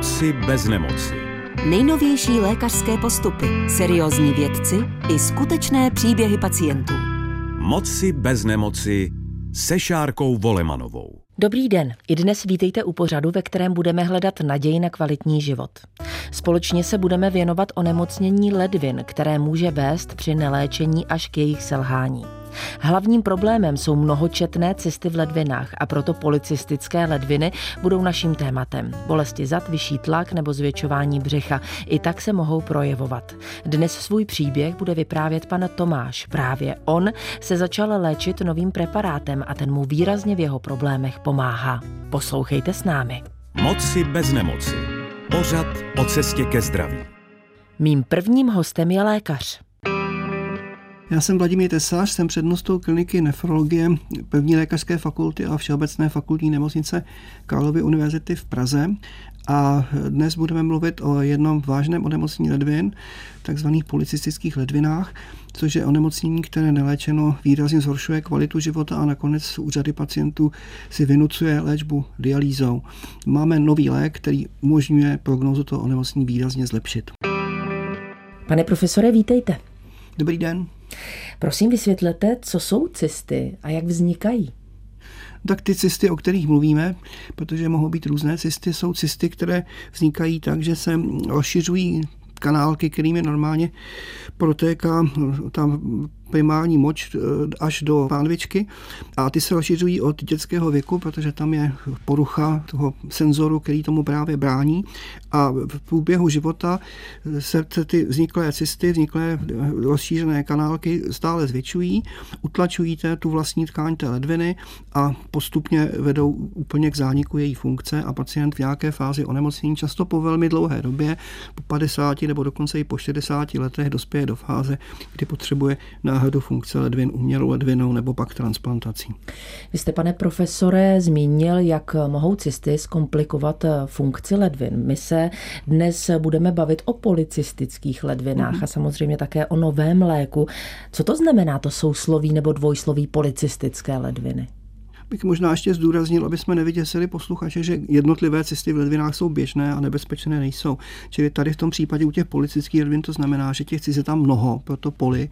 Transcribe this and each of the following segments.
Moci bez nemoci. Nejnovější lékařské postupy, seriózní vědci i skutečné příběhy pacientů. Moci bez nemoci se Šárkou Volemanovou. Dobrý den, i dnes vítejte u pořadu, ve kterém budeme hledat naději na kvalitní život. Společně se budeme věnovat onemocnění ledvin, které může vést při neléčení až k jejich selhání. Hlavním problémem jsou mnohočetné cysty v ledvinách a proto policistické ledviny budou naším tématem. Bolesti zad, vyšší tlak nebo zvětšování břicha. I tak se mohou projevovat. Dnes svůj příběh bude vyprávět pan Tomáš. Právě on se začal léčit novým preparátem a ten mu výrazně v jeho problémech pomáhá. Poslouchejte s námi. Moci bez nemoci. Pořad o cestě ke zdraví. Mým prvním hostem je lékař. Já jsem Vladimír Tesař, jsem přednostou kliniky nefrologie první lékařské fakulty a Všeobecné fakultní nemocnice Karlovy univerzity v Praze. A dnes budeme mluvit o jednom vážném onemocnění ledvin, takzvaných policistických ledvinách, což je onemocnění, které neléčeno výrazně zhoršuje kvalitu života a nakonec úřady pacientů si vynucuje léčbu dialýzou. Máme nový lék, který umožňuje prognózu toho onemocnění výrazně zlepšit. Pane profesore, vítejte. Dobrý den. Prosím vysvětlete, co jsou cysty a jak vznikají. Tak ty cysty, o kterých mluvíme, protože mohou být různé cysty, jsou cysty, které vznikají tak, že se rozšiřují kanálky, kterými normálně protéká tam primární moč eh, až do pánvičky. A ty se rozšiřují od dětského věku, protože tam je porucha toho senzoru, který tomu právě brání. A v průběhu života se ty vzniklé cysty, vzniklé eh, rozšířené kanálky stále zvětšují, utlačují té, tu vlastní tkáň té ledviny a postupně vedou úplně k zániku její funkce. A pacient v nějaké fázi onemocnění často po velmi dlouhé době, po 50 nebo dokonce i po 60 letech dospěje do fáze, kdy potřebuje na náhradu funkce ledvin umělou ledvinou nebo pak transplantací. Vy jste, pane profesore, zmínil, jak mohou cysty zkomplikovat funkci ledvin. My se dnes budeme bavit o policistických ledvinách mm-hmm. a samozřejmě také o novém léku. Co to znamená to sousloví nebo dvojsloví policistické ledviny? Bych možná ještě zdůraznil, aby jsme nevyděsili posluchače, že jednotlivé cesty v ledvinách jsou běžné a nebezpečné nejsou. Čili tady v tom případě u těch politických ledvin to znamená, že těch je tam mnoho pro to poli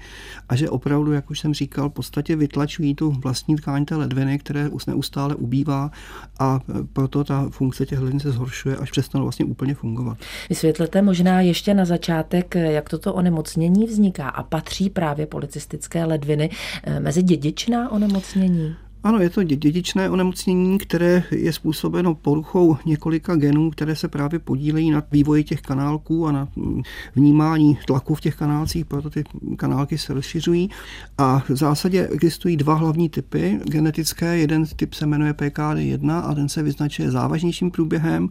a že opravdu, jak už jsem říkal, v podstatě vytlačují tu vlastní tkáň té ledviny, které už neustále ubývá a proto ta funkce těch ledvin se zhoršuje, až přestanou vlastně úplně fungovat. Vysvětlete možná ještě na začátek, jak toto onemocnění vzniká a patří právě policistické ledviny eh, mezi dědičná onemocnění? Ano, je to dědičné onemocnění, které je způsobeno poruchou několika genů, které se právě podílejí na vývoji těch kanálků a na mm, vnímání tlaku v těch kanálcích, proto ty kanálky se rozšiřují. A v zásadě existují dva hlavní typy genetické. Jeden typ se jmenuje PKD1 a ten se vyznačuje závažnějším průběhem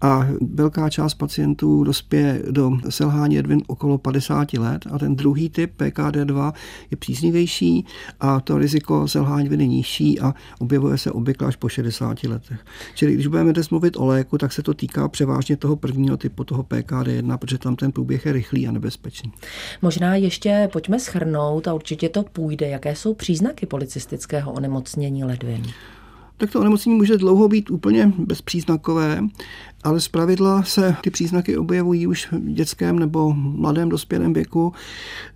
a velká část pacientů dospěje do selhání ledvin okolo 50 let a ten druhý typ PKD2 je příznivější a to riziko selhání ledvin je nižší a objevuje se obvykle až po 60 letech. Čili když budeme dnes mluvit o léku, tak se to týká převážně toho prvního typu, toho PKD1, protože tam ten průběh je rychlý a nebezpečný. Možná ještě pojďme schrnout a určitě to půjde. Jaké jsou příznaky policistického onemocnění ledvin? Tak to onemocnění může dlouho být úplně bezpříznakové ale zpravidla se ty příznaky objevují už v dětském nebo mladém dospělém věku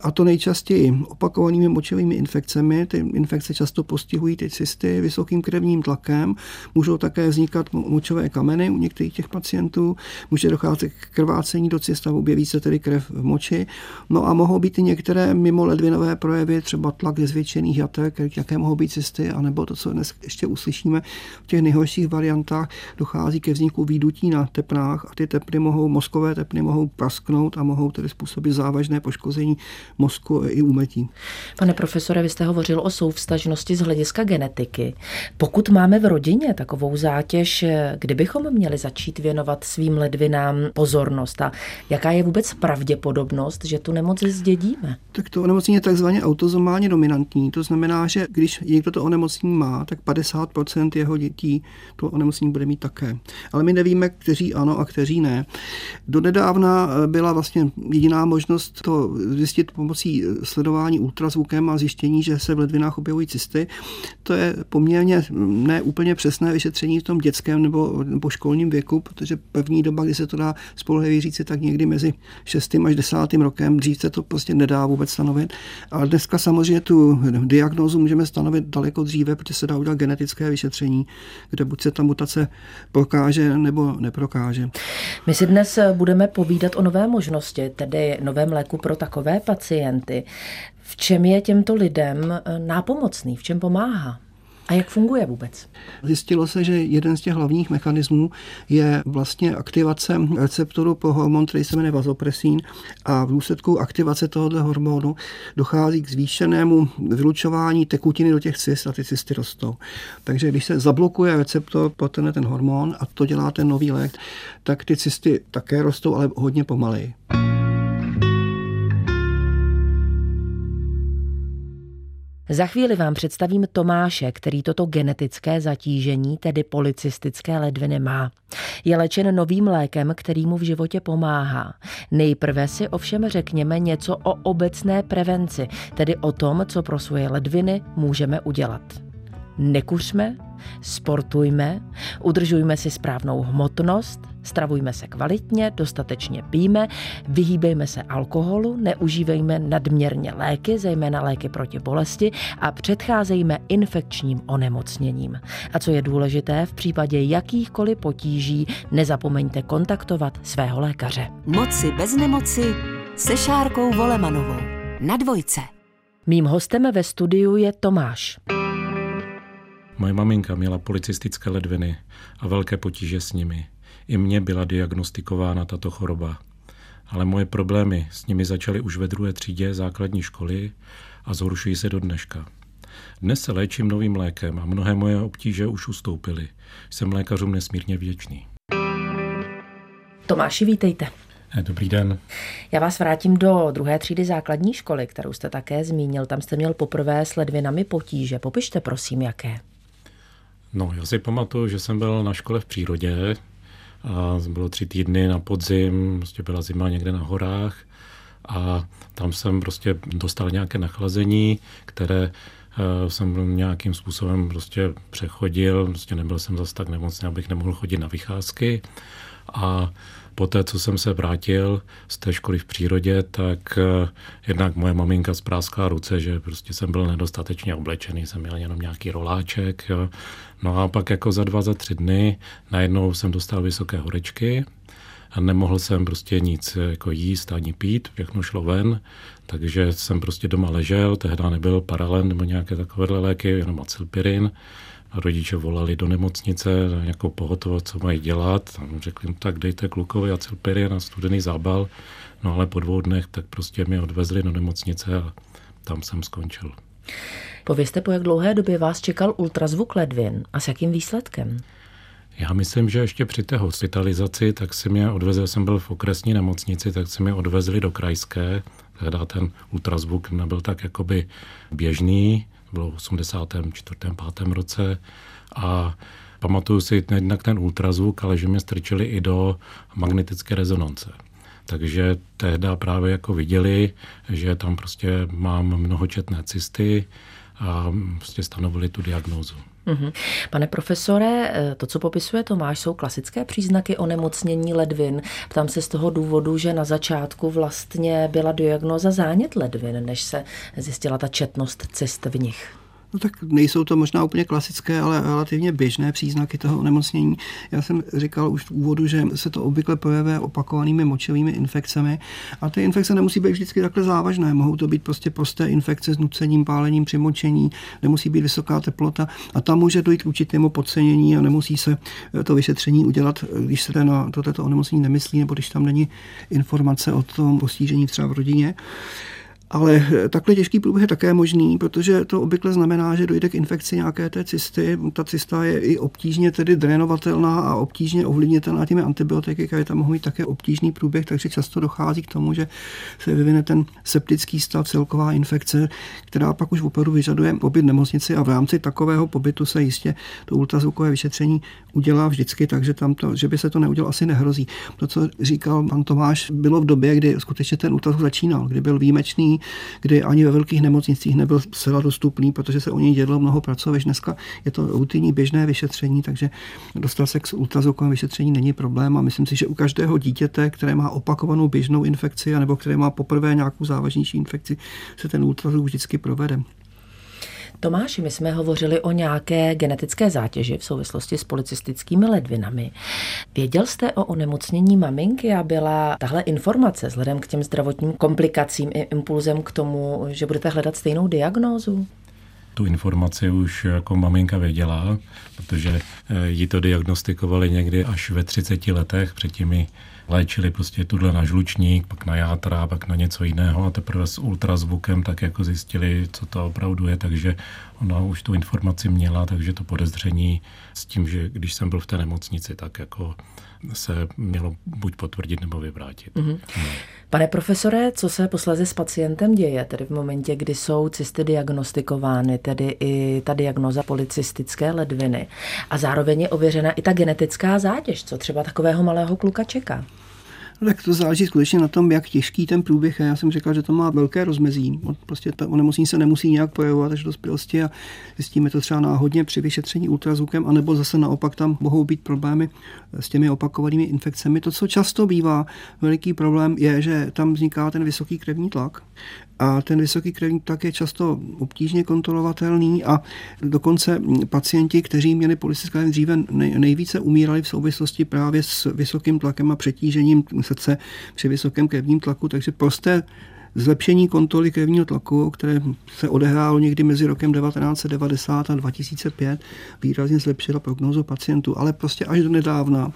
a to nejčastěji opakovanými močovými infekcemi. Ty infekce často postihují ty cysty vysokým krevním tlakem, můžou také vznikat močové kameny u některých těch pacientů, může docházet k krvácení do cyst a objeví se tedy krev v moči. No a mohou být i některé mimo ledvinové projevy, třeba tlak zvětšených jatek, jaké mohou být cysty, anebo to, co dnes ještě uslyšíme v těch nejhorších variantách, dochází ke vzniku výdutí na tepnách a ty tepny mohou, mozkové tepny mohou prasknout a mohou tedy způsobit závažné poškození mozku i úmetí. Pane profesore, vy jste hovořil o souvstažnosti z hlediska genetiky. Pokud máme v rodině takovou zátěž, kdybychom měli začít věnovat svým ledvinám pozornost a jaká je vůbec pravděpodobnost, že tu nemoc zdědíme? Tak to onemocnění je takzvaně autozomálně dominantní. To znamená, že když někdo to onemocnění má, tak 50% 10% jeho dětí to onemocnění bude mít také. Ale my nevíme, kteří ano a kteří ne. Donedávna byla vlastně jediná možnost to zjistit pomocí sledování ultrazvukem a zjištění, že se v ledvinách objevují cysty. To je poměrně ne úplně přesné vyšetření v tom dětském nebo, nebo školním věku, protože první doba, kdy se to dá spolehlivě říci, tak někdy mezi 6. až 10. rokem, dřív se to prostě nedá vůbec stanovit. Ale dneska samozřejmě tu diagnózu můžeme stanovit daleko dříve, protože se dá udělat genetické vyšetření, kde buď se ta mutace prokáže nebo neprokáže. My si dnes budeme povídat o nové možnosti, tedy novém léku pro takové pacienty. V čem je těmto lidem nápomocný, v čem pomáhá? A jak funguje vůbec? Zjistilo se, že jeden z těch hlavních mechanismů je vlastně aktivace receptoru pro hormon, který se jmenuje vazopresín a v důsledku aktivace tohoto hormonu dochází k zvýšenému vylučování tekutiny do těch cyst a ty cysty rostou. Takže když se zablokuje receptor pro ten, ten hormon a to dělá ten nový lék, tak ty cysty také rostou, ale hodně pomaleji. Za chvíli vám představím Tomáše, který toto genetické zatížení, tedy policistické ledviny má. Je léčen novým lékem, který mu v životě pomáhá. Nejprve si ovšem řekněme něco o obecné prevenci, tedy o tom, co pro svoje ledviny můžeme udělat. Nekuřme, sportujme, udržujme si správnou hmotnost, stravujme se kvalitně, dostatečně píme, vyhýbejme se alkoholu, neužívejme nadměrně léky, zejména léky proti bolesti a předcházejme infekčním onemocněním. A co je důležité, v případě jakýchkoliv potíží nezapomeňte kontaktovat svého lékaře. Moci bez nemoci se Šárkou Volemanovou. Na dvojce. Mým hostem ve studiu je Tomáš. Moje maminka měla policistické ledviny a velké potíže s nimi. I mně byla diagnostikována tato choroba. Ale moje problémy s nimi začaly už ve druhé třídě základní školy a zhoršují se do dneška. Dnes se léčím novým lékem a mnohé moje obtíže už ustoupily. Jsem lékařům nesmírně vděčný. Tomáši, vítejte. Eh, dobrý den. Já vás vrátím do druhé třídy základní školy, kterou jste také zmínil. Tam jste měl poprvé s ledvinami potíže. Popište prosím, jaké. No, já si pamatuju, že jsem byl na škole v přírodě a bylo tři týdny na podzim, prostě byla zima někde na horách a tam jsem prostě dostal nějaké nachlazení, které eh, jsem nějakým způsobem prostě přechodil, prostě nebyl jsem zase tak nemocný, abych nemohl chodit na vycházky. A Poté, co jsem se vrátil z té školy v přírodě, tak eh, jednak moje maminka zpráská ruce, že prostě jsem byl nedostatečně oblečený, jsem měl jenom nějaký roláček. Jo. No a pak jako za dva, za tři dny najednou jsem dostal vysoké horečky, a nemohl jsem prostě nic jako jíst ani pít, všechno šlo ven, takže jsem prostě doma ležel, tehdy nebyl paralen nebo nějaké takovéhle léky, jenom acilpirin rodiče volali do nemocnice na nějakou pohotovost, co mají dělat. A řekli jim, tak dejte klukovi acilpirien na studený zábal. No ale po dvou dnech tak prostě mě odvezli do nemocnice a tam jsem skončil. Povězte, po jak dlouhé době vás čekal ultrazvuk ledvin a s jakým výsledkem? Já myslím, že ještě při té hospitalizaci, tak si mě odvezl, jsem byl v okresní nemocnici, tak si mě odvezli do krajské. Tehdy ten ultrazvuk nebyl tak jakoby běžný, bylo v 84. 5. roce a pamatuju si jednak ten ultrazvuk, ale že mě strčili i do magnetické rezonance. Takže tehdy právě jako viděli, že tam prostě mám mnohočetné cysty a prostě stanovili tu diagnózu. Mm-hmm. Pane profesore, to, co popisuje Tomáš, jsou klasické příznaky onemocnění ledvin. Ptám se z toho důvodu, že na začátku vlastně byla diagnoza zánět ledvin, než se zjistila ta četnost cyst v nich. No tak nejsou to možná úplně klasické, ale relativně běžné příznaky toho onemocnění. Já jsem říkal už v úvodu, že se to obvykle projevuje opakovanými močovými infekcemi a ty infekce nemusí být vždycky takhle závažné. Mohou to být prostě prosté infekce s nucením, pálením při močení, nemusí být vysoká teplota a tam může dojít k určitému podcenění a nemusí se to vyšetření udělat, když se na toto onemocnění nemyslí nebo když tam není informace o tom postižení třeba v rodině. Ale takhle těžký průběh je také možný, protože to obvykle znamená, že dojde k infekci nějaké té cysty. Ta cysta je i obtížně tedy drenovatelná a obtížně ovlivnitelná těmi antibiotiky, které tam mohou mít také obtížný průběh, takže často dochází k tomu, že se vyvine ten septický stav, celková infekce, která pak už opravdu vyžaduje pobyt nemocnici a v rámci takového pobytu se jistě to ultrazvukové vyšetření udělá vždycky, takže tam to, že by se to neudělalo, asi nehrozí. To, co říkal pan Tomáš, bylo v době, kdy skutečně ten ultrazvuk začínal, kdy byl výjimečný, kdy ani ve velkých nemocnicích nebyl zcela dostupný, protože se o něj dělalo mnoho pracovišť. Dneska je to rutinní běžné vyšetření, takže dostat se k ultrazvukovému vyšetření není problém a myslím si, že u každého dítěte, které má opakovanou běžnou infekci nebo které má poprvé nějakou závažnější infekci, se ten ultrazvuk vždycky provede. Tomáši, my jsme hovořili o nějaké genetické zátěži v souvislosti s policistickými ledvinami. Věděl jste o onemocnění maminky a byla tahle informace vzhledem k těm zdravotním komplikacím i impulzem k tomu, že budete hledat stejnou diagnózu? tu informaci už jako maminka věděla, protože eh, ji to diagnostikovali někdy až ve 30 letech, předtím ji léčili prostě tuhle na žlučník, pak na játra, pak na něco jiného a teprve s ultrazvukem tak jako zjistili, co to opravdu je, takže ona už tu informaci měla, takže to podezření s tím, že když jsem byl v té nemocnici, tak jako se mělo buď potvrdit nebo vyvrátit. Mm-hmm. No. Pane profesore, co se posledně s pacientem děje, tedy v momentě, kdy jsou cysty diagnostikovány, tedy i ta diagnoza policistické ledviny a zároveň je ověřena i ta genetická zátěž, co třeba takového malého kluka čeká? No, tak to záleží skutečně na tom, jak těžký ten průběh je. Já jsem říkal, že to má velké rozmezí. Prostě ta onemocnění se nemusí nějak projevovat až do dospělosti a zjistíme to třeba náhodně při vyšetření ultrazvukem, anebo zase naopak tam mohou být problémy s těmi opakovanými infekcemi. To, co často bývá veliký problém, je, že tam vzniká ten vysoký krevní tlak a ten vysoký krevní tlak je často obtížně kontrolovatelný a dokonce pacienti, kteří měli polycystické dříve nejvíce umírali v souvislosti právě s vysokým tlakem a přetížením srdce při vysokém krevním tlaku, takže prosté zlepšení kontroly krevního tlaku, které se odehrálo někdy mezi rokem 1990 a 2005, výrazně zlepšila prognózu pacientů, ale prostě až do nedávna.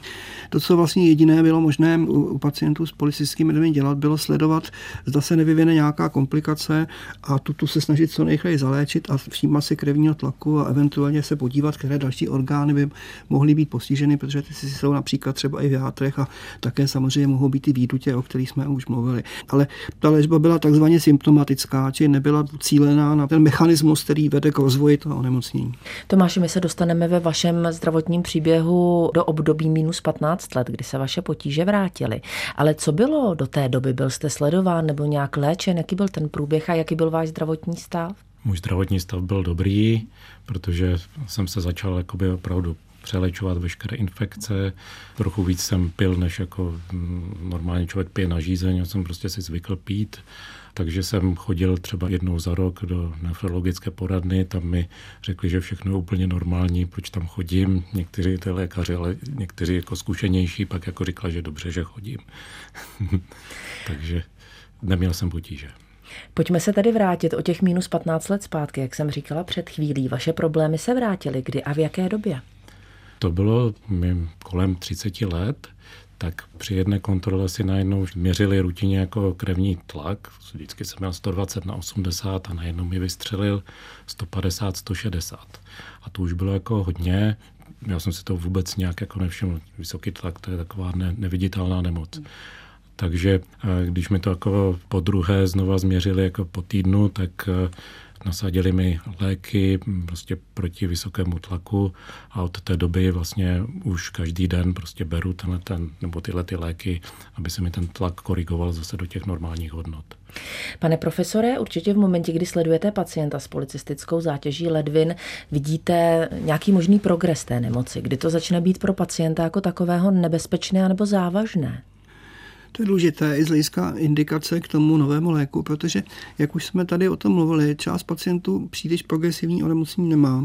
To, co vlastně jediné bylo možné u pacientů s polycystickými ledviny dělat, bylo sledovat, zda se nevyvine nějaká komplikace a tuto se snažit co nejrychleji zaléčit a všímat si krevního tlaku a eventuálně se podívat, které další orgány by mohly být postiženy, protože ty si jsou například třeba i v játrech a také samozřejmě mohou být i výdutě, o kterých jsme už mluvili. Ale ta léčba byla takzvaně symptomatická, či nebyla cílená na ten mechanismus, který vede k rozvoji toho onemocnění. Tomáši, my se dostaneme ve vašem zdravotním příběhu do období minus 15 let, kdy se vaše potíže vrátily. Ale co bylo do té doby? Byl jste sledován nebo nějak léčen? Jaký byl ten průběh a jaký byl váš zdravotní stav? Můj zdravotní stav byl dobrý, protože jsem se začal jakoby opravdu přelečovat veškeré infekce. Trochu víc jsem pil, než jako mm, normálně člověk pije na žízeň, jsem prostě si zvykl pít. Takže jsem chodil třeba jednou za rok do nefrologické poradny, tam mi řekli, že všechno je úplně normální, proč tam chodím. Někteří ty lékaři, ale někteří jako zkušenější, pak jako říkali, že dobře, že chodím. Takže neměl jsem potíže. Pojďme se tedy vrátit o těch minus 15 let zpátky, jak jsem říkala před chvílí. Vaše problémy se vrátily kdy a v jaké době? To bylo kolem 30 let, tak při jedné kontrole si najednou měřili rutině jako krevní tlak. Vždycky jsem měl 120 na 80 a najednou mi vystřelil 150, 160. A to už bylo jako hodně. Já jsem si to vůbec nějak jako nevšiml. Vysoký tlak, to je taková ne, neviditelná nemoc. Takže eh, když mi to jako po druhé znova změřili jako po týdnu, tak eh, nasadili mi léky prostě proti vysokému tlaku a od té doby vlastně už každý den prostě beru tenhle ten, nebo tyhle ty léky, aby se mi ten tlak korigoval zase do těch normálních hodnot. Pane profesore, určitě v momentě, kdy sledujete pacienta s policistickou zátěží ledvin, vidíte nějaký možný progres té nemoci, kdy to začne být pro pacienta jako takového nebezpečné nebo závažné? To je důležité i z hlediska indikace k tomu novému léku, protože, jak už jsme tady o tom mluvili, část pacientů příliš progresivní onemocnění nemá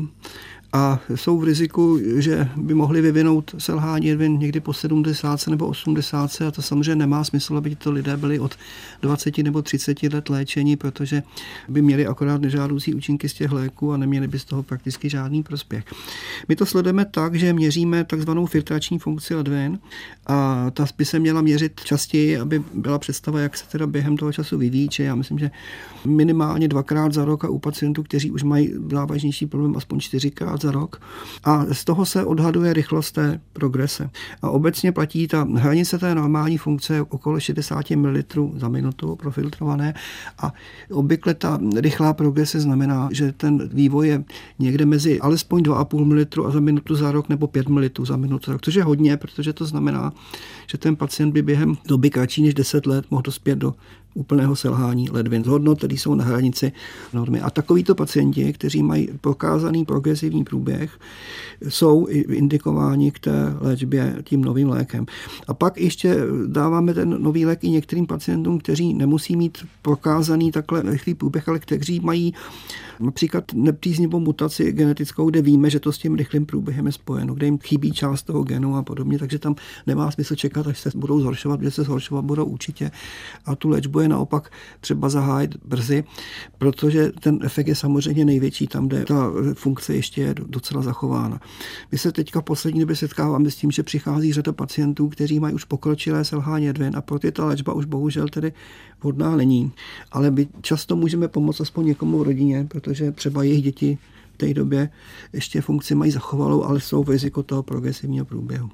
a jsou v riziku, že by mohli vyvinout selhání jedvin někdy po 70 nebo 80 a to samozřejmě nemá smysl, aby to lidé byli od 20 nebo 30 let léčení, protože by měli akorát nežádoucí účinky z těch léků a neměli by z toho prakticky žádný prospěch. My to sledujeme tak, že měříme takzvanou filtrační funkci ledvin a ta by se měla měřit častěji aby byla představa, jak se teda během toho času vyvíjí, já myslím, že minimálně dvakrát za rok a u pacientů, kteří už mají závažnější problém, aspoň čtyřikrát za rok. A z toho se odhaduje rychlost té progrese. A obecně platí ta hranice té normální funkce okolo 60 ml za minutu profiltrované a obvykle ta rychlá progrese znamená, že ten vývoj je někde mezi alespoň 2,5 ml a za minutu za rok nebo 5 ml za minutu za rok, což je hodně, protože to znamená, že ten pacient by během doby kratší než 10 let mohl dospět do úplného selhání ledvin hodnot, které jsou na hranici normy. A takovýto pacienti, kteří mají prokázaný progresivní průběh, jsou indikováni k té léčbě tím novým lékem. A pak ještě dáváme ten nový lék i některým pacientům, kteří nemusí mít prokázaný takhle rychlý průběh, ale kteří mají například nepříznivou mutaci genetickou, kde víme, že to s tím rychlým průběhem je spojeno, kde jim chybí část toho genu a podobně, takže tam nemá smysl čekat, až se budou zhoršovat, protože se zhoršovat budou určitě. A tu léčbu je naopak třeba zahájit brzy, protože ten efekt je samozřejmě největší tam, kde ta funkce ještě je docela zachována. My se teďka poslední době setkáváme s tím, že přichází řada pacientů, kteří mají už pokročilé selhání jedvin a pro ty ta léčba už bohužel tedy vhodná není. Ale my často můžeme pomoct aspoň někomu v rodině, protože třeba jejich děti v té době ještě funkci mají zachovalou, ale jsou v riziku toho progresivního průběhu.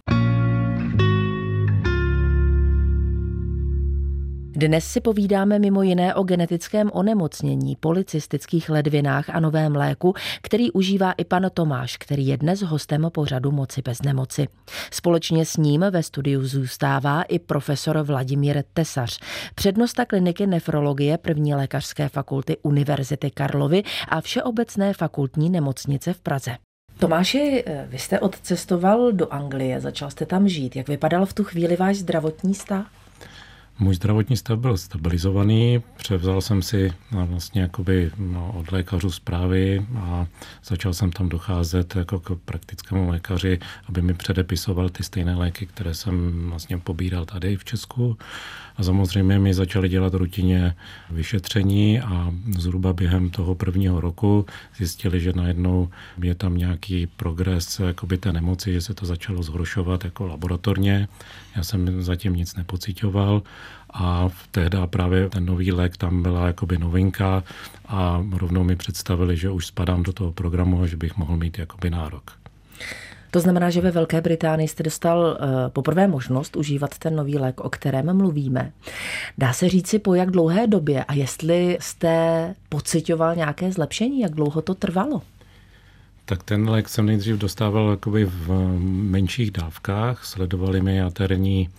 Dnes si povídáme mimo jiné o genetickém onemocnění, policistických ledvinách a novém léku, který užívá i pan Tomáš, který je dnes hostem pořadu Moci bez nemoci. Společně s ním ve studiu zůstává i profesor Vladimír Tesař, přednosta kliniky nefrologie první lékařské fakulty Univerzity Karlovy a Všeobecné fakultní nemocnice v Praze. Tomáši, vy jste odcestoval do Anglie, začal jste tam žít. Jak vypadal v tu chvíli váš zdravotní stav? Můj zdravotní stav byl stabilizovaný, převzal jsem si no, vlastně jakoby no, od lékařů zprávy a začal jsem tam docházet jako k praktickému lékaři, aby mi předepisoval ty stejné léky, které jsem vlastně pobíral tady v Česku. A samozřejmě mi začali dělat rutině vyšetření a zhruba během toho prvního roku zjistili, že najednou je tam nějaký progres jakoby té nemoci, že se to začalo zhoršovat jako laboratorně. Já jsem zatím nic nepocitoval a tehdy právě ten nový lék tam byla jakoby novinka a rovnou mi představili, že už spadám do toho programu a že bych mohl mít jakoby nárok. To znamená, že ve Velké Británii jste dostal eh, poprvé možnost užívat ten nový lék, o kterém mluvíme. Dá se říci po jak dlouhé době a jestli jste pocitoval nějaké zlepšení, jak dlouho to trvalo? Tak ten lék jsem nejdřív dostával jakoby v menších dávkách, sledovali mi jaterní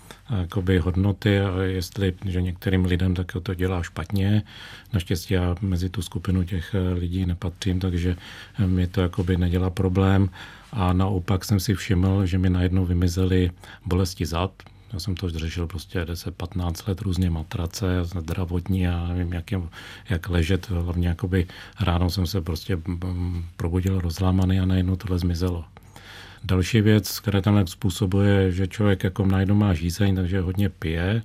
jakoby hodnoty a jestli, že některým lidem tak to dělá špatně. Naštěstí já mezi tu skupinu těch lidí nepatřím, takže mi to jakoby nedělá problém. A naopak jsem si všiml, že mi najednou vymizely bolesti zad, já jsem to řešil prostě 10-15 let, různě matrace, zdravotní a nevím, jak, je, jak ležet. Hlavně jakoby ráno jsem se prostě probudil rozlámaný a najednou tohle zmizelo. Další věc, která tam způsobuje, že člověk jako najednou má žízeň, takže hodně pije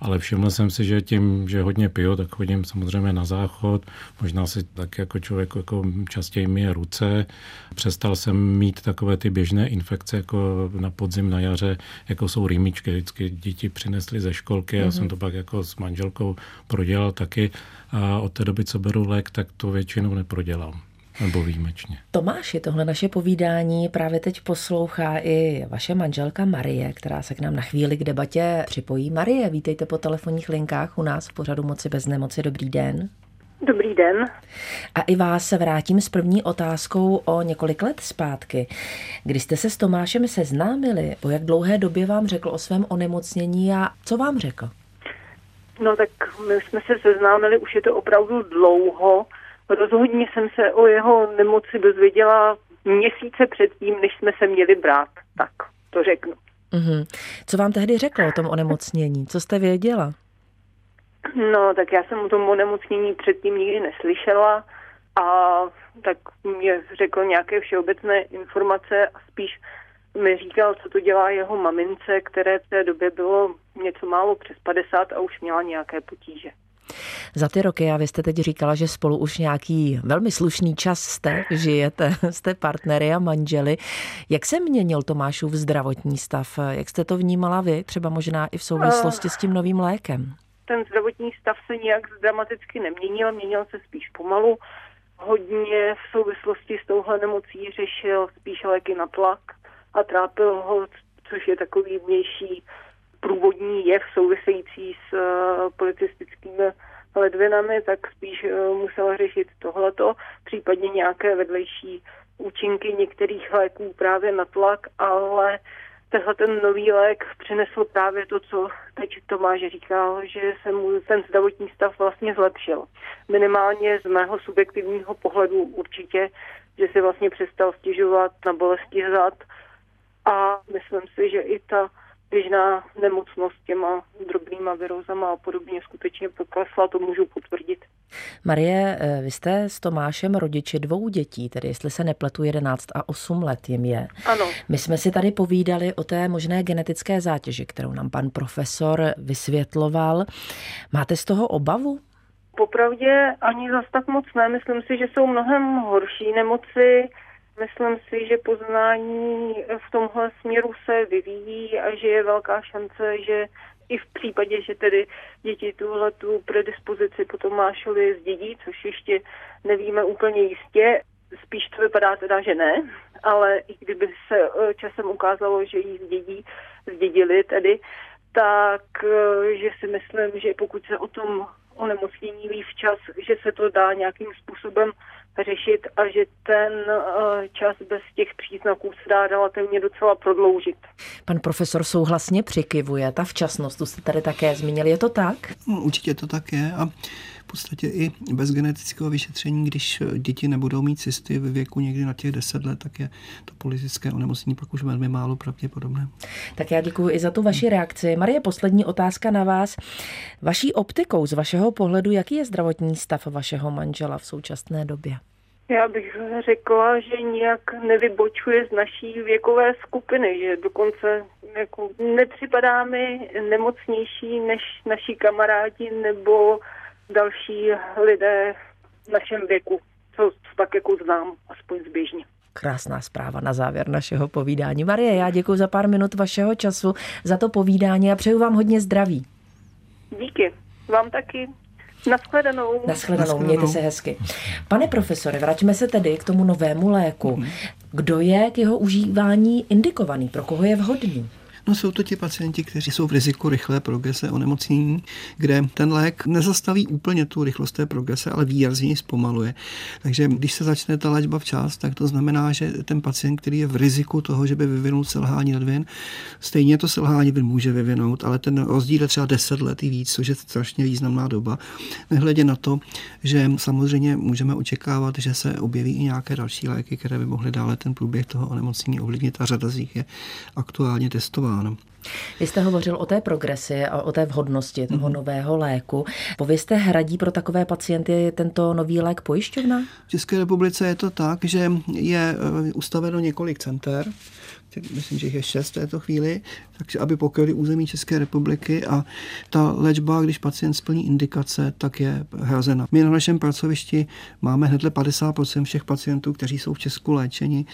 ale všiml jsem si, že tím, že hodně piju, tak chodím samozřejmě na záchod, možná si tak jako člověk jako častěji myje ruce. Přestal jsem mít takové ty běžné infekce jako na podzim, na jaře, jako jsou rýmičky, vždycky děti přinesly ze školky, mm-hmm. já jsem mhm. to pak jako s manželkou prodělal taky a od té doby, co beru lék, tak to většinou neprodělám. Nebo výjimečně. Tomáši, tohle naše povídání právě teď poslouchá i vaše manželka Marie, která se k nám na chvíli k debatě připojí. Marie, vítejte po telefonních linkách u nás v pořadu Moci bez nemoci. Dobrý den. Dobrý den. A i vás se vrátím s první otázkou o několik let zpátky. Kdy jste se s Tomášem seznámili, po jak dlouhé době vám řekl o svém onemocnění a co vám řekl? No tak my jsme se seznámili, už je to opravdu dlouho, Rozhodně jsem se o jeho nemoci dozvěděla měsíce předtím, než jsme se měli brát. Tak, to řeknu. Mm-hmm. Co vám tehdy řekl o tom onemocnění? Co jste věděla? No, tak já jsem o tom onemocnění předtím nikdy neslyšela a tak mě řekl nějaké všeobecné informace a spíš mi říkal, co to dělá jeho mamince, které v té době bylo něco málo přes 50 a už měla nějaké potíže. Za ty roky, a vy jste teď říkala, že spolu už nějaký velmi slušný čas jste, žijete, jste partnery a manželi. Jak se měnil Tomášův zdravotní stav? Jak jste to vnímala vy, třeba možná i v souvislosti s tím novým lékem? Ten zdravotní stav se nějak dramaticky neměnil, měnil se spíš pomalu. Hodně v souvislosti s touhle nemocí řešil spíš léky na tlak a trápil ho, což je takový vnější průvodní jev související s uh, policistickými ledvinami, tak spíš uh, musel řešit tohleto, případně nějaké vedlejší účinky některých léků právě na tlak, ale tenhle ten nový lék přinesl právě to, co teď Tomáš říkal, že se mu ten zdravotní stav vlastně zlepšil. Minimálně z mého subjektivního pohledu určitě, že si vlastně přestal stěžovat na bolesti zad a myslím si, že i ta běžná nemocnost těma drobnýma virozama a podobně skutečně poklesla, to můžu potvrdit. Marie, eh, vy jste s Tomášem rodiči dvou dětí, tedy jestli se nepletu 11 a 8 let jim je. Ano. My jsme si tady povídali o té možné genetické zátěži, kterou nám pan profesor vysvětloval. Máte z toho obavu? Popravdě ani zas tak moc ne. Myslím si, že jsou mnohem horší nemoci, Myslím si, že poznání v tomhle směru se vyvíjí a že je velká šance, že i v případě, že tedy děti tuhle tu predispozici potom mášovi zdědí, což ještě nevíme úplně jistě, spíš to vypadá teda, že ne, ale i kdyby se eh, časem ukázalo, že ji zdědí, zdědili tedy, tak eh, že si myslím, že pokud se o tom onemocnění ví včas, že se to dá nějakým způsobem řešit a že ten eh, čas bez těch příznaků se dá relativně docela prodloužit. Pan profesor souhlasně přikivuje. Ta včasnost, tu jste tady také zmínil, je to tak? No, určitě to tak je a podstatě i bez genetického vyšetření, když děti nebudou mít cysty ve věku někdy na těch 10 let, tak je to politické onemocnění pak už velmi málo pravděpodobné. Tak já děkuji i za tu vaši reakci. Marie, poslední otázka na vás. Vaší optikou, z vašeho pohledu, jaký je zdravotní stav vašeho manžela v současné době? Já bych řekla, že nijak nevybočuje z naší věkové skupiny, že dokonce jako nepřipadá mi nemocnější než naši kamarádi nebo další lidé v našem věku, co tak jako znám, aspoň zběžně. Krásná zpráva na závěr našeho povídání. Marie, já děkuji za pár minut vašeho času, za to povídání a přeju vám hodně zdraví. Díky. Vám taky. Naschledanou. Naschledanou, mějte se hezky. Pane profesore, vraťme se tedy k tomu novému léku. Mhm. Kdo je k jeho užívání indikovaný? Pro koho je vhodný? No jsou to ti pacienti, kteří jsou v riziku rychlé progrese onemocnění, kde ten lék nezastaví úplně tu rychlost té progrese, ale výrazně ji zpomaluje. Takže když se začne ta léčba včas, tak to znamená, že ten pacient, který je v riziku toho, že by vyvinul selhání ledvin, stejně to selhání by může vyvinout, ale ten rozdíl je třeba 10 let i víc, což je strašně významná doba. Nehledě na to, že samozřejmě můžeme očekávat, že se objeví i nějaké další léky, které by mohly dále ten průběh toho onemocnění ovlivnit a řada z nich je aktuálně testována testováno. Vy jste hovořil o té progresi a o té vhodnosti toho mm-hmm. nového léku. Povězte, hradí pro takové pacienty tento nový lék pojišťovna? V České republice je to tak, že je eh, ustaveno několik center, myslím, že jich je šest v této chvíli, takže aby pokryli území České republiky a ta léčba, když pacient splní indikace, tak je hrazena. My na našem pracovišti máme hnedle 50% všech pacientů, kteří jsou v Česku léčeni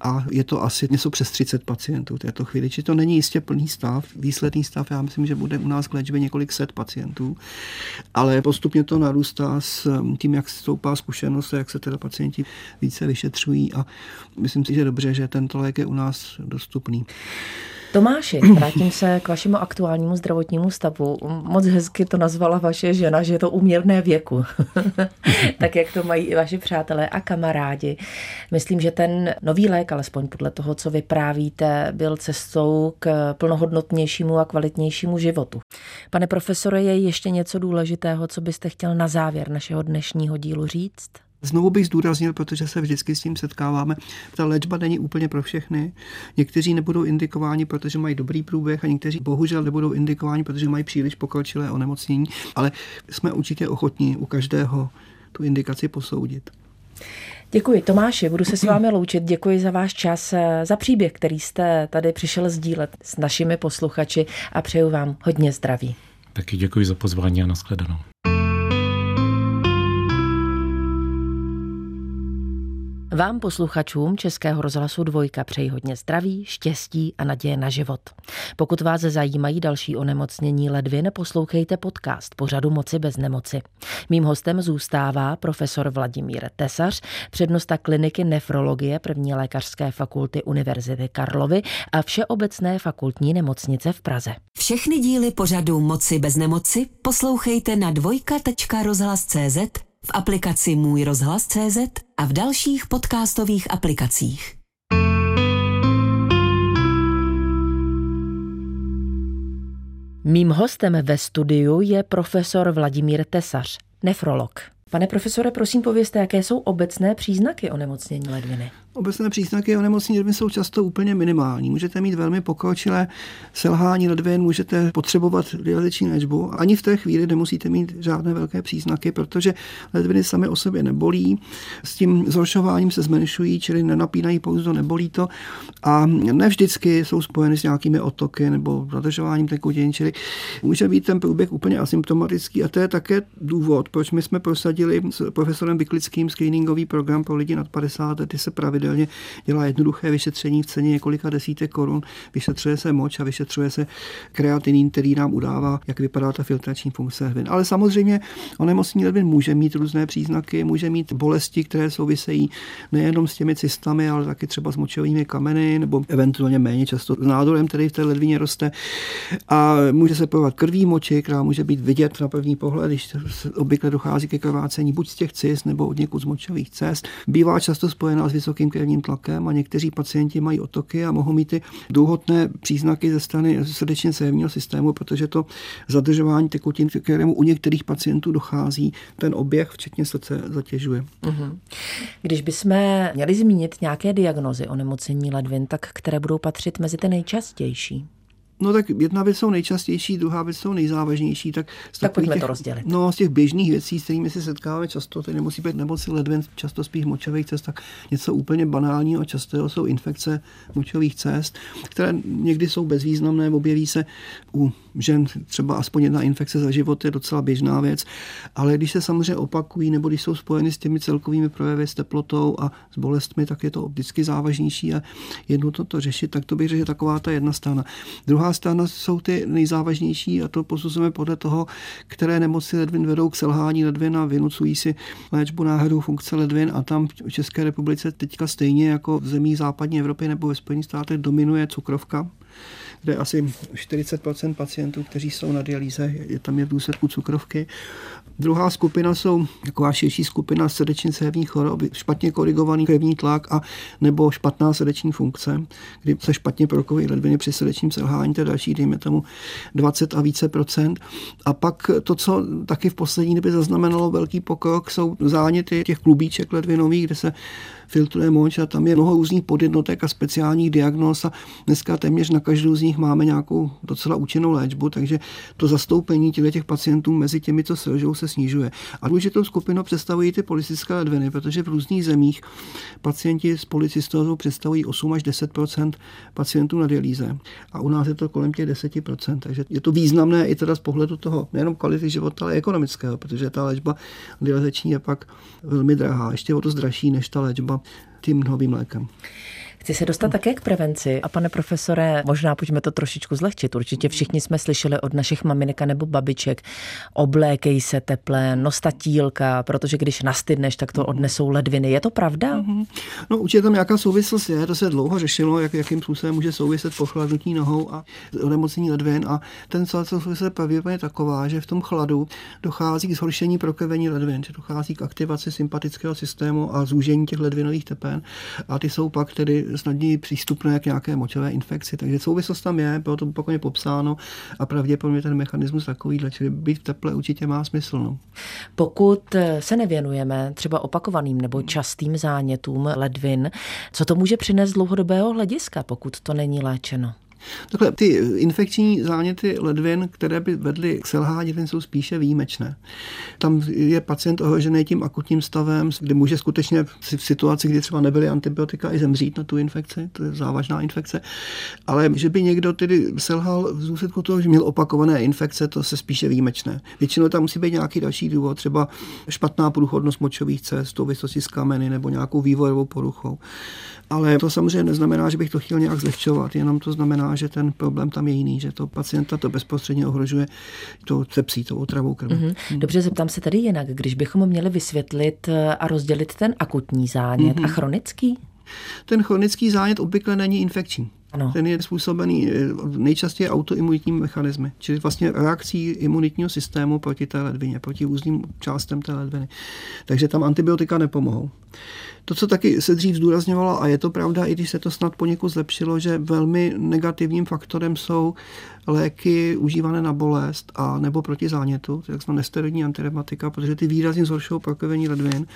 a je to asi něco přes 30 pacientů v této chvíli. Či to není jistě plný stav, výsledný stav, já myslím, že bude u nás k léčbě několik set pacientů, ale postupně to narůstá s tím, jak stoupá zkušenost a jak se teda pacienti více vyšetřují a myslím si, že dobře, že tento lék je u nás dostupný. Tomáši, vrátím se k vašemu aktuálnímu zdravotnímu stavu. Moc hezky to nazvala vaše žena, že je to uměrné věku. tak jak to mají i vaši přátelé a kamarádi. Myslím, že ten nový lék, alespoň podle toho, co vyprávíte, byl cestou k plnohodnotnějšímu a kvalitnějšímu životu. Pane profesore, je ještě něco důležitého, co byste chtěl na závěr našeho dnešního dílu říct? Znovu bych zdůraznil, protože se vždycky s tím setkáváme, ta léčba není úplně pro všechny. Někteří nebudou indikováni, protože mají dobrý průběh a někteří bohužel nebudou indikováni, protože mají příliš pokročilé onemocnění, ale jsme určitě ochotní u každého tu indikaci posoudit. Děkuji Tomáši, budu se s vámi loučit. Děkuji za váš čas, za příběh, který jste tady přišel sdílet s našimi posluchači a přeju vám hodně zdraví. Taky děkuji za pozvání a nashledanou. Vám posluchačům Českého rozhlasu Dvojka přeji hodně zdraví, štěstí a naděje na život. Pokud vás zajímají další onemocnění ledvin, poslouchejte podcast pořadu Moci bez nemoci. Mým hostem zůstává profesor Vladimír Tesař, přednosta kliniky nefrologie první lékařské fakulty Univerzity Karlovy a Všeobecné fakultní nemocnice v Praze. Všechny díly pořadu Moci bez nemoci poslouchejte na dvojka.rozhlas.cz v aplikaci Můj rozhlas.cz a v dalších podcastových aplikacích. Mým hostem ve studiu je profesor Vladimír Tesař, nefrolog. Pane profesore, prosím povězte, jaké jsou obecné příznaky onemocnění ledviny? Obecné příznaky onemocnění jsou často úplně minimální. Můžete mít velmi pokročilé selhání ledvin, můžete potřebovat dializační léčbu. Ani v té chvíli nemusíte mít žádné velké příznaky, protože ledviny sami o sobě nebolí. S tím zhoršováním se zmenšují, čili nenapínají pouze, nebolí to. A ne vždycky jsou spojeny s nějakými otoky nebo zadržováním tekutin, čili může být ten průběh úplně asymptomatický. A to je také důvod, proč my jsme prosadili s profesorem Vyklickým screeningový program pro lidi nad 50 let, se pravidelně pravidelně dělá jednoduché vyšetření v ceně několika desítek korun. Vyšetřuje se moč a vyšetřuje se kreatinin, který nám udává, jak vypadá ta filtrační funkce ledvin. Ale samozřejmě onemocnění ledvin může mít různé příznaky, může mít bolesti, které souvisejí nejenom s těmi cystami, ale taky třeba s močovými kameny nebo eventuálně méně často s nádorem, který v té ledvině roste. A může se projevovat krví moči, která může být vidět na první pohled, když obvykle dochází ke krvácení buď z těch cyst nebo od někud z močových cest. Bývá často spojená s vysokým krevním tlakem a někteří pacienti mají otoky a mohou mít ty důhodné příznaky ze strany srdečně cévního systému, protože to zadržování tekutin, kterému u některých pacientů dochází, ten oběh, včetně srdce, zatěžuje. Uh-huh. Když bychom měli zmínit nějaké diagnozy onemocnění ledvin, tak které budou patřit mezi ty nejčastější? No tak jedna věc jsou nejčastější, druhá věc jsou nejzávažnější. Tak, z tak pojďme těch, to rozdělit. No, z těch běžných věcí, s kterými se setkáváme často, to nemusí být nemoci ledvin, často spíš močových cest, tak něco úplně banálního a často jsou infekce močových cest, které někdy jsou bezvýznamné, objeví se u žen třeba aspoň jedna infekce za život je docela běžná věc, ale když se samozřejmě opakují nebo když jsou spojeny s těmi celkovými projevy, s teplotou a s bolestmi, tak je to vždycky závažnější a jedno to, to řešit, tak to bych řekl, že taková ta jedna strana. Druhá strana jsou ty nejzávažnější a to posuzujeme podle toho, které nemoci ledvin vedou k selhání ledvin a vynucují si léčbu náhradou funkce ledvin a tam v České republice teďka stejně jako v zemích západní Evropy nebo ve Spojených státech dominuje cukrovka kde asi 40% pacientů, kteří jsou na dialýze, je tam je v důsledku cukrovky. Druhá skupina jsou taková širší skupina srdečně cévních chorob, špatně korigovaný krevní tlak a nebo špatná srdeční funkce, kdy se špatně prokoví ledviny při srdečním selhání, to je další, dejme tomu 20 a více procent. A pak to, co taky v poslední době zaznamenalo velký pokrok, jsou záněty těch klubíček ledvinových, kde se filtruje moč a tam je mnoho různých podjednotek a speciálních diagnóz a dneska téměř na každou z nich máme nějakou docela účinnou léčbu, takže to zastoupení těch pacientů mezi těmi, co selžou, se snižuje. A důležitou skupinu představují ty polistické ledviny, protože v různých zemích pacienti s policistózou představují 8 až 10% pacientů na dialýze a u nás je to kolem těch 10% takže je to významné i teda z pohledu toho nejenom kvality života, ale ekonomického, protože ta léčba dializační je pak velmi drahá, ještě o to zdražší než ta léčba tím novým lékem. Chci se dostat také k prevenci. A pane profesore, možná pojďme to trošičku zlehčit. Určitě všichni jsme slyšeli od našich maminek nebo babiček, oblékej se teple, nostatílka, protože když nastydneš, tak to odnesou ledviny. Je to pravda? Mm-hmm. No určitě tam nějaká souvislost je, to se dlouho řešilo, jak, jakým způsobem může souviset pochladnutí nohou a onemocnění ledvin. A ten celý souvislost je pravděpodobně taková, že v tom chladu dochází k zhoršení prokrvení ledvin, že dochází k aktivaci sympatického systému a zúžení těch ledvinových tepen. A ty jsou pak tedy snadněji přístupné k nějaké močové infekci. Takže souvislost tam je, bylo to opakovaně popsáno a pravděpodobně ten mechanismus takový, čili být v teple určitě má smysl. No. Pokud se nevěnujeme třeba opakovaným nebo častým zánětům ledvin, co to může přinést z dlouhodobého hlediska, pokud to není léčeno? Takhle, ty infekční záněty ledvin, které by vedly k selhání jsou spíše výjimečné. Tam je pacient ohrožený tím akutním stavem, kdy může skutečně v situaci, kdy třeba nebyly antibiotika, i zemřít na tu infekci, to je závažná infekce. Ale že by někdo tedy selhal v důsledku toho, že měl opakované infekce, to se spíše výjimečné. Většinou tam musí být nějaký další důvod, třeba špatná průchodnost močových cest, souvislosti s kameny nebo nějakou vývojovou poruchou. Ale to samozřejmě neznamená, že bych to chtěl nějak zlehčovat, jenom to znamená, že ten problém tam je jiný, že to pacienta to bezprostředně ohrožuje to sepsí, tou otravou krve. Mm-hmm. Dobře, zeptám se tady jinak, když bychom měli vysvětlit eh, a rozdělit ten akutní zánět mm-hmm. a chronický? Ten chronický zánět obvykle není infekční. Ano. Ten je způsobený eh, nejčastěji autoimunitními mechanismy, čili vlastně reakcí imunitního systému proti té ledvině, proti různým částem té ledviny. Takže tam antibiotika nepomohou. To, co taky se dřív zdůrazňovalo, a je to pravda, i když se to snad poněkud zlepšilo, že velmi negativním faktorem jsou léky užívané na bolest a nebo proti zánětu, takzvaná nesteroidní antirematika, protože ty výrazně zhoršují prokrvení ledvin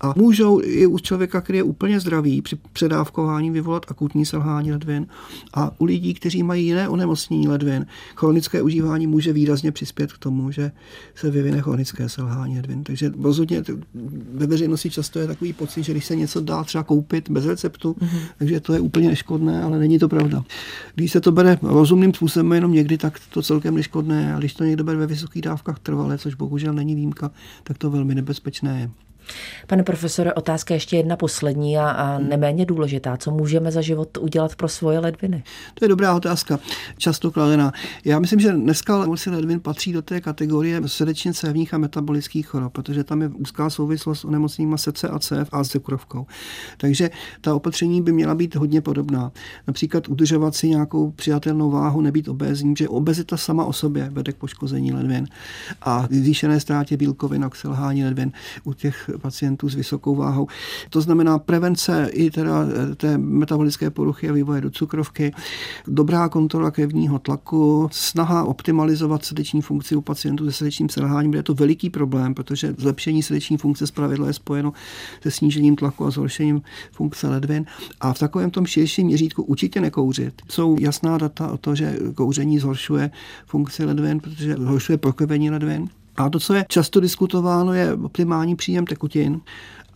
a můžou i u člověka, který je úplně zdravý, při předávkování vyvolat akutní selhání ledvin a u lidí, kteří mají jiné onemocnění ledvin, chronické užívání může výrazně přispět k tomu, že se vyvine chronické selhání ledvin. Takže rozhodně ve veřejnosti často je takový pocit, že když se něco dá třeba koupit bez receptu, mm-hmm. takže to je úplně neškodné, ale není to pravda. Když se to bere rozumným způsobem, jenom někdy, tak to celkem neškodné, a když to někdo bere ve vysokých dávkách trvalé, což bohužel není výjimka, tak to velmi nebezpečné je. Pane profesore, otázka ještě jedna poslední a, a neméně důležitá. Co můžeme za život udělat pro svoje ledviny? To je dobrá otázka, často kladená. Já myslím, že dneska nemoci ledvin patří do té kategorie srdečně cévních a metabolických chorob, protože tam je úzká souvislost s onemocněním srdce a cév a s cukrovkou. Takže ta opatření by měla být hodně podobná. Například udržovat si nějakou přijatelnou váhu, nebýt obézní, že obezita sama o sobě vede k poškození ledvin a zvýšené ztrátě bílkovin a k selhání ledvin u těch pacientů s vysokou váhou. To znamená prevence i teda eh, té metabolické poruchy a vývoje do cukrovky, dobrá kontrola krevního tlaku, snaha optimalizovat srdeční funkci u pacientů se srdečním selháním, je to veliký problém, protože zlepšení srdeční funkce zpravidla je spojeno se snížením tlaku a zhoršením funkce ledvin. A v takovém tom širším měřítku určitě nekouřit. Jsou jasná data o to, že kouření zhoršuje funkci ledvin, protože zhoršuje prokrvení ledvin. A to, co je často diskutováno, je optimální příjem tekutin.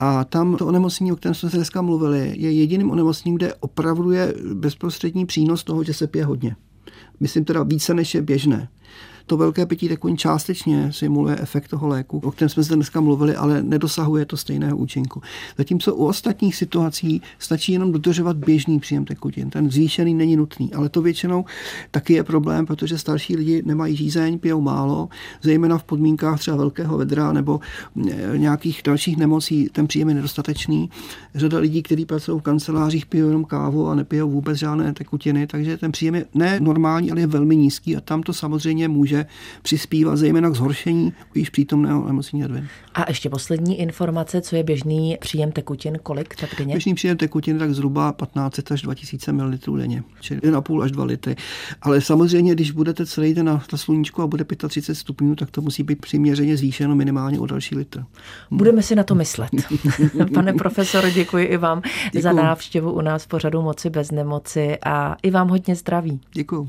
A tam to onemocnění, o kterém jsme se dneska mluvili, je jediným onemocněním, kde opravdu je bezprostřední přínos toho, že se pije hodně. Myslím teda více, než je běžné. To velké pití tekutin částečně simuluje efekt toho léku, o kterém jsme zde dneska mluvili, ale nedosahuje to stejného účinku. Zatímco u ostatních situací stačí jenom dodržovat běžný příjem tekutin. Ten zvýšený není nutný, ale to většinou taky je problém, protože starší lidi nemají žízeň, pijou málo, zejména v podmínkách třeba velkého vedra nebo e, nějakých dalších nemocí ten příjem je nedostatečný. Řada lidí, kteří pracují v kancelářích, pijou jenom kávu a nepijou vůbec žádné tekutiny, takže ten příjem je ne normální, ale je velmi nízký a tam to samozřejmě může může přispívat zejména k zhoršení již přítomného nemocní ledvin. A ještě poslední informace, co je běžný příjem tekutin, kolik tak denně? Běžný příjem tekutin tak zhruba 15 až 2000 ml denně, čili 1,5 až 2 litry. Ale samozřejmě, když budete celý den na, na sluníčku a bude 35 stupňů, tak to musí být přiměřeně zvýšeno minimálně o další litr. Budeme si na to myslet. Pane profesore, děkuji i vám děkuji. za návštěvu u nás v pořadu Moci bez nemoci a i vám hodně zdraví. Děkuji.